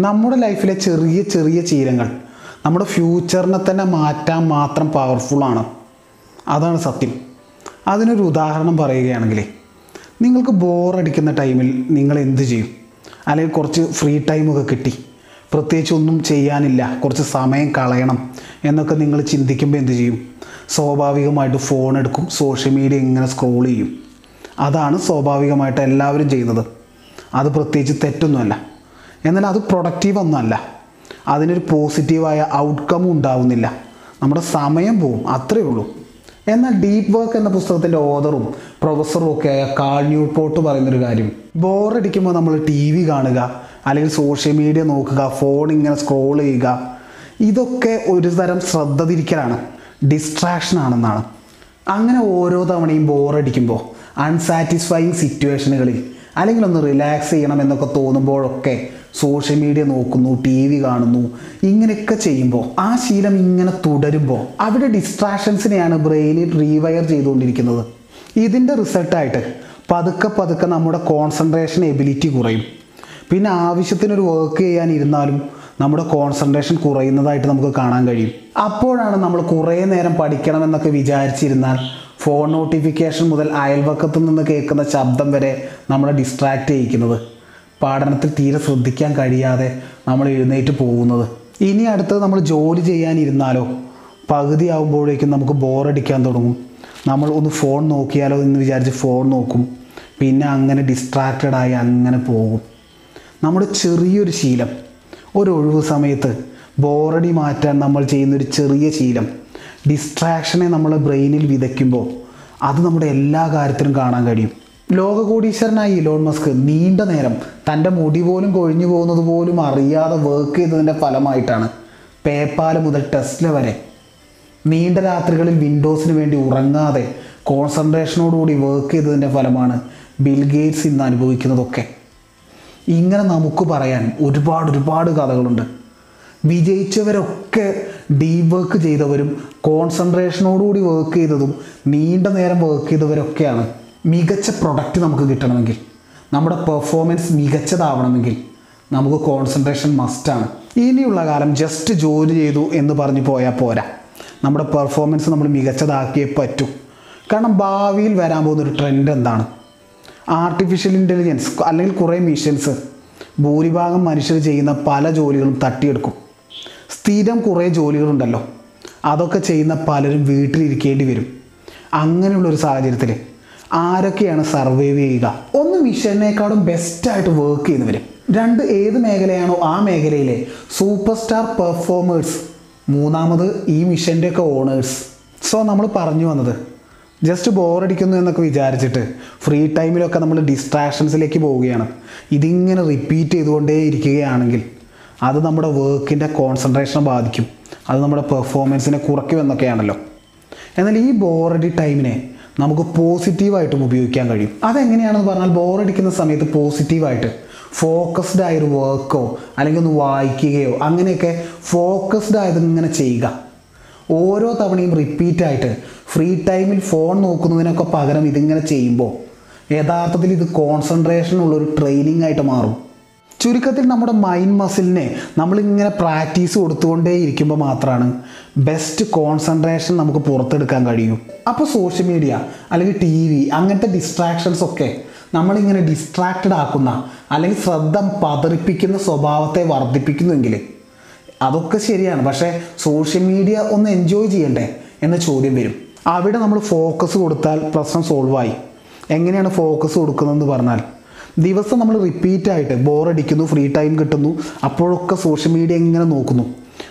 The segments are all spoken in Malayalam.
നമ്മുടെ ലൈഫിലെ ചെറിയ ചെറിയ ശീലങ്ങൾ നമ്മുടെ ഫ്യൂച്ചറിനെ തന്നെ മാറ്റാൻ മാത്രം പവർഫുള്ളാണ് അതാണ് സത്യം. അതിനൊരു ഉദാഹരണം പറയുകയാണെങ്കിൽ നിങ്ങൾക്ക് ബോറടിക്കുന്ന ടൈമിൽ നിങ്ങൾ എന്ത് ചെയ്യും? അല്ലെങ്കിൽ കുറച്ച് ഫ്രീ ടൈമൊക്കെ കിട്ടി. പ്രത്യേകിച്ച് ഒന്നും ചെയ്യാനില്ല. കുറച്ച് സമയം കളയണം എന്നൊക്കെ നിങ്ങൾ ചിന്തിക്കുമ്പോൾ എന്ത് ചെയ്യും? സ്വാഭാവികമായിട്ട് ഫോൺ എടുക്കും. സോഷ്യൽ മീഡിയ ഇങ്ങനെ സ്ക്രോൾ ചെയ്യും. അതാണ് സ്വാഭാവികമായിട്ട് എല്ലാവരും ചെയ്യുന്നത്. അത് പ്രത്യേകിച്ച് തെറ്റൊന്നുമല്ല. എന്നാൽ അത് പ്രൊഡക്റ്റീവ് ഒന്നല്ല. അതിനൊരു പോസിറ്റീവായ ഔട്ട്കമും ഉണ്ടാവുന്നില്ല. നമ്മുടെ സമയം പോവും അത്രയേ ഉള്ളൂ. എന്നാൽ ഡീപ്പ് വർക്ക് എന്ന പുസ്തകത്തിന്റെ ഓതറും പ്രൊഫസറും ഒക്കെ ആയ കാൾ ന്യൂപോട്ട് പറയുന്നൊരു കാര്യം. ബോറടിക്കുമ്പോൾ നമ്മൾ ടി വി കാണുക അല്ലെങ്കിൽ സോഷ്യൽ മീഡിയ നോക്കുക ഫോൺ ഇങ്ങനെ സ്ക്രോൾ ചെയ്യുക. ഇതൊക്കെ ഒരു തരം ശ്രദ്ധ തിരിക്കലാണ് ഡിസ്ട്രാക്ഷൻ ആണെന്നാണ്. അങ്ങനെ ഓരോ തവണയും ബോറടിക്കുമ്പോൾ അൺസാറ്റിസ്ഫൈങ് സിറ്റുവേഷനുകളിൽ അല്ലെങ്കിൽ ഒന്ന് റിലാക്സ് ചെയ്യണം എന്നൊക്കെ തോന്നുമ്പോഴൊക്കെ സോഷ്യൽ മീഡിയ നോക്കുന്നു ടി വി കാണുന്നു ഇങ്ങനെയൊക്കെ ചെയ്യുമ്പോൾ ആ ശീലം ഇങ്ങനെ തുടരുമ്പോൾ അവിടെ ഡിസ്ട്രാക്ഷൻസിനെയാണ് ബ്രെയിനിൽ റീവയർ ചെയ്തുകൊണ്ടിരിക്കുന്നത്. ഇതിന്റെ റിസൾട്ടായിട്ട് പതുക്കെ പതുക്കെ നമ്മുടെ കോൺസെൻട്രേഷൻ എബിലിറ്റി കുറയും. പിന്നെ ആവശ്യത്തിനൊരു വർക്ക് ചെയ്യാൻ ഇരുന്നാലും നമ്മുടെ കോൺസെൻട്രേഷൻ കുറയുന്നതായിട്ട് നമുക്ക് കാണാൻ കഴിയും. അപ്പോഴാണ് നമ്മൾ കുറേ നേരം പഠിക്കണമെന്നൊക്കെ വിചാരിച്ചിരുന്നാൽ ഫോൺ നോട്ടിഫിക്കേഷൻ മുതൽ അയൽവക്കത്തു നിന്ന് കേൾക്കുന്ന ശബ്ദം വരെ നമ്മളെ ഡിസ്ട്രാക്റ്റ് ചെയ്യിക്കുന്നത്. പഠനത്തിൽ തീരെ ശ്രദ്ധിക്കാൻ കഴിയാതെ നമ്മൾ എഴുന്നേറ്റ് പോകുന്നത്. ഇനി അടുത്തത് നമ്മൾ ജോലി ചെയ്യാനിരുന്നാലോ? പകുതി ആകുമ്പോഴേക്കും നമുക്ക് ബോറടിക്കാൻ തുടങ്ങും. നമ്മൾ ഒന്ന് ഫോൺ നോക്കിയാലോ എന്ന് വിചാരിച്ച് ഫോൺ നോക്കും. പിന്നെ അങ്ങനെ ഡിസ്ട്രാക്റ്റഡ് ആയി അങ്ങനെ പോകും. നമ്മുടെ ചെറിയൊരു ശീലം. ഒരു ഒഴിവ് സമയത്ത് ബോറടി മാറ്റാൻ നമ്മൾ ചെയ്യുന്നൊരു ചെറിയ ശീലം. ഡിസ്ട്രാക്ഷനെ നമ്മളെ ബ്രെയിനിൽ വിതയ്ക്കുമ്പോൾ അത് നമ്മുടെ എല്ലാ കാര്യത്തിലും കാണാൻ കഴിയും. ലോകകോടീശ്വരനായ ഇലോൺ മസ്ക് നീണ്ട നേരം തന്റെ മുടി പോലും കൊഴിഞ്ഞു പോകുന്നത് പോലും അറിയാതെ വർക്ക് ചെയ്തതിന്റെ ഫലമായിട്ടാണ് പേപ്പാൽ മുതൽ ടെസ്ല വരെ. നീണ്ട രാത്രികളിൽ വിൻഡോസിന് വേണ്ടി ഉറങ്ങാതെ കോൺസെൻട്രേഷനോടുകൂടി വർക്ക് ചെയ്തതിന്റെ ഫലമാണ് ബിൽ ഗേറ്റ്സ് ഇന്ന് അനുഭവിക്കുന്നതൊക്കെ. ഇങ്ങനെ നമുക്ക് പറയാൻ ഒരുപാട് ഒരുപാട് കഥകളുണ്ട്. വിജയിച്ചവരൊക്കെ ഡീപ് വർക്ക് ചെയ്തവരും കോൺസെൻട്രേഷനോടുകൂടി വർക്ക് ചെയ്തതും നീണ്ട നേരം വർക്ക് ചെയ്തവരൊക്കെയാണ്. മികച്ച പ്രൊഡക്റ്റ് നമുക്ക് കിട്ടണമെങ്കിൽ നമ്മുടെ പെർഫോമൻസ് മികച്ചതാവണമെങ്കിൽ നമുക്ക് കോൺസെൻട്രേഷൻ മസ്റ്റാണ് ഇനിയുള്ള കാലം ജസ്റ്റ് ജോലി ചെയ്തു എന്ന് പറഞ്ഞു പോയാൽ പോരാ. നമ്മുടെ പെർഫോമൻസ് നമ്മൾ മികച്ചതാക്കിയേ പറ്റൂ. കാരണം ഭാവിയിൽ വരാൻ പോകുന്നൊരു ട്രെൻഡ് എന്താണ്? ആർട്ടിഫിഷ്യൽ ഇന്റലിജൻസ് അല്ലെങ്കിൽ കുറേ മിഷൻസ് ഭൂരിഭാഗം മനുഷ്യർ ചെയ്യുന്ന പല ജോലികളും തട്ടിയെടുക്കും. സ്ഥിരം കുറേ ജോലികളുണ്ടല്ലോ. അതൊക്കെ ചെയ്യുന്ന പലരും വീട്ടിലിരിക്കേണ്ടി വരും. അങ്ങനെയുള്ളൊരു സാഹചര്യത്തിൽ ആരൊക്കെയാണ് സർവൈവ് ചെയ്യുക? ഒന്ന് മിഷനേക്കാളും ബെസ്റ്റായിട്ട് വർക്ക് ചെയ്യുന്നവർ രണ്ട് ഏത് മേഖലയാണോ ആ മേഖലയിലെ സൂപ്പർ സ്റ്റാർ പെർഫോമേഴ്സ് മൂന്നാമത് ഈ മിഷന്റെയൊക്കെ ഓണേഴ്സ് സോ നമ്മൾ പറഞ്ഞു വന്നത് ജസ്റ്റ് ബോറടിക്കുന്നു എന്നൊക്കെ വിചാരിച്ചിട്ട് ഫ്രീ ടൈമിലൊക്കെ നമ്മൾ ഡിസ്ട്രാക്ഷൻസിലേക്ക് പോവുകയാണ്. ഇതിങ്ങനെ റിപ്പീറ്റ് ചെയ്തുകൊണ്ടേ ഇരിക്കുകയാണെങ്കിൽ അത് നമ്മുടെ വർക്കിന്റെ കോൺസെൻട്രേഷനെ ബാധിക്കും. അത് നമ്മുടെ പെർഫോമൻസിനെ കുറയ്ക്കും എന്നൊക്കെയാണല്ലോ. എന്നാൽ ഈ ബോറടി ടൈമിനെ നമുക്ക് പോസിറ്റീവായിട്ടും ഉപയോഗിക്കാൻ കഴിയും. അതെങ്ങനെയാണെന്ന് പറഞ്ഞാൽ ബോറടിക്കുന്ന സമയത്ത് പോസിറ്റീവായിട്ട് ഫോക്കസ്ഡ് ആയൊരു വർക്കോ അല്ലെങ്കിൽ ഒന്ന് വായിക്കുകയോ അങ്ങനെയൊക്കെ ഫോക്കസ്ഡ് ആയത് ഇങ്ങനെ ചെയ്യുക. ഓരോ തവണയും റിപ്പീറ്റായിട്ട് ഫ്രീ ടൈമിൽ ഫോൺ നോക്കുന്നതിനൊക്കെ പകരം ഇതിങ്ങനെ ചെയ്യുമ്പോൾ യഥാർത്ഥത്തിൽ ഇത് കോൺസെൻട്രേഷൻ ഉള്ളൊരു ട്രെയിനിങ് ആയിട്ട് മാറും. ചുരുക്കത്തിൽ നമ്മുടെ മൈൻഡ് മസിലിനെ നമ്മളിങ്ങനെ പ്രാക്ടീസ് കൊടുത്തുകൊണ്ടേ ഇരിക്കുമ്പോൾ മാത്രമാണ് ബെസ്റ്റ് കോൺസെൻട്രേഷൻ നമുക്ക് പുറത്തെടുക്കാൻ കഴിയൂ. അപ്പോൾ സോഷ്യൽ മീഡിയ അല്ലെങ്കിൽ ടി വി അങ്ങനത്തെ ഡിസ്ട്രാക്ഷൻസ് ഒക്കെ നമ്മളിങ്ങനെ ഡിസ്ട്രാക്റ്റഡ് ആക്കുന്ന അല്ലെങ്കിൽ ശ്രദ്ധ പതറിപ്പിക്കുന്ന സ്വഭാവത്തെ വർദ്ധിപ്പിക്കുന്നുവെങ്കിൽ അതൊക്കെ ശരിയാണ്. പക്ഷേ സോഷ്യൽ മീഡിയ ഒന്ന് എൻജോയ് ചെയ്യണ്ടേ എന്ന ചോദ്യം വരും. അവിടെ നമ്മൾ ഫോക്കസ് കൊടുത്താൽ പ്രശ്നം സോൾവായി എങ്ങനെയാണ് ഫോക്കസ് കൊടുക്കുന്നതെന്ന് പറഞ്ഞാൽ ദിവസം നമ്മൾ റിപ്പീറ്റ് ആയിട്ട് ബോറടിക്കുന്നു ഫ്രീ ടൈം കിട്ടുന്നു അപ്പോഴൊക്കെ സോഷ്യൽ മീഡിയ ഇങ്ങനെ നോക്കുന്നു.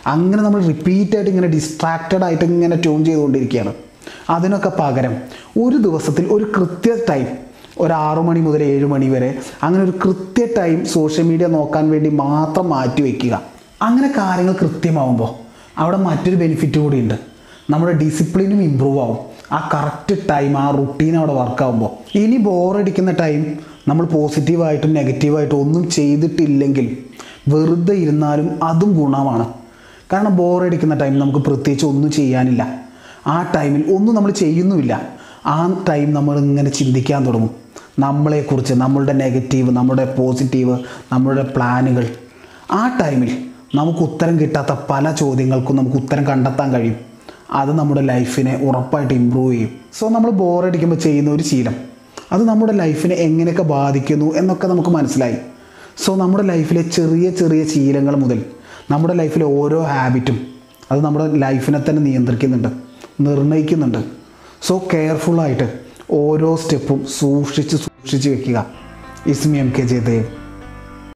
അങ്ങനെ നമ്മൾ റിപ്പീറ്റായിട്ട് ഇങ്ങനെ ഡിസ്ട്രാക്റ്റഡ് ആയിട്ട് ഇങ്ങനെ ട്യൂൺ ചെയ്തുകൊണ്ടിരിക്കുകയാണ്. അതിനൊക്കെ പകരം ഒരു ദിവസത്തിൽ ഒരു കൃത്യ ടൈം ഒരു ആറു മണി മുതൽ ഏഴ് മണി വരെ അങ്ങനെ ഒരു കൃത്യ ടൈം സോഷ്യൽ മീഡിയ നോക്കാൻ വേണ്ടി മാത്രം മാറ്റി വയ്ക്കുക അങ്ങനെ കാര്യങ്ങൾ കൃത്യമാവുമ്പോൾ അവിടെ മറ്റൊരു ബെനിഫിറ്റ് കൂടിയുണ്ട് നമ്മുടെ ഡിസിപ്ലിനും ഇമ്പ്രൂവ് ആവും. ആ കറക്റ്റ് ടൈം ആ റുട്ടീൻ അവിടെ വർക്കാവുമ്പോൾ ഇനി ബോറടിക്കുന്ന ടൈം നമ്മൾ പോസിറ്റീവായിട്ടും നെഗറ്റീവായിട്ടും ഒന്നും ചെയ്തിട്ടില്ലെങ്കിൽ വെറുതെ ഇരുന്നാലും അതും ഗുണമാണ്. കാരണം ബോറടിക്കുന്ന ടൈം നമുക്ക് പ്രത്യേകിച്ച് ഒന്നും ചെയ്യാനില്ല. ആ ടൈമിൽ ഒന്നും നമ്മൾ ചെയ്യുന്നുമില്ല. ആ ടൈം നമ്മൾ ഇങ്ങനെ ചിന്തിക്കാൻ തുടങ്ങും. നമ്മളെക്കുറിച്ച് നമ്മളുടെ നെഗറ്റീവ് നമ്മുടെ പോസിറ്റീവ് നമ്മളുടെ പ്ലാനുകൾ. ആ ടൈമിൽ നമുക്ക് ഉത്തരം കിട്ടാത്ത പല ചോദ്യങ്ങൾക്കും നമുക്ക് ഉത്തരം കണ്ടെത്താൻ കഴിയും. അത് നമ്മുടെ ലൈഫിനെ ഉറപ്പായിട്ട് ഇമ്പ്രൂവ് ചെയ്യും. സോ നമ്മൾ ബോറടിക്കുമ്പോൾ ചെയ്യുന്ന ഒരു ശീലം. അത് നമ്മുടെ ലൈഫിനെ എങ്ങനെയൊക്കെ ബാധിക്കുന്നു എന്നൊക്കെ നമുക്ക് മനസ്സിലായി. സോ നമ്മുടെ ലൈഫിലെ ചെറിയ ചെറിയ ശീലങ്ങൾ മുതൽ നമ്മുടെ ലൈഫിലെ ഓരോ ഹാബിറ്റും അത് നമ്മുടെ ലൈഫിനെ തന്നെ നിയന്ത്രിക്കുന്നുണ്ട് നിർണയിക്കുന്നുണ്ട് സോ കെയർഫുള്ളായിട്ട് ഓരോ സ്റ്റെപ്പും സൂക്ഷിച്ച് സൂക്ഷിച്ച് വെക്കുക. ഇസ്മി എം കെ ജയദേവ്.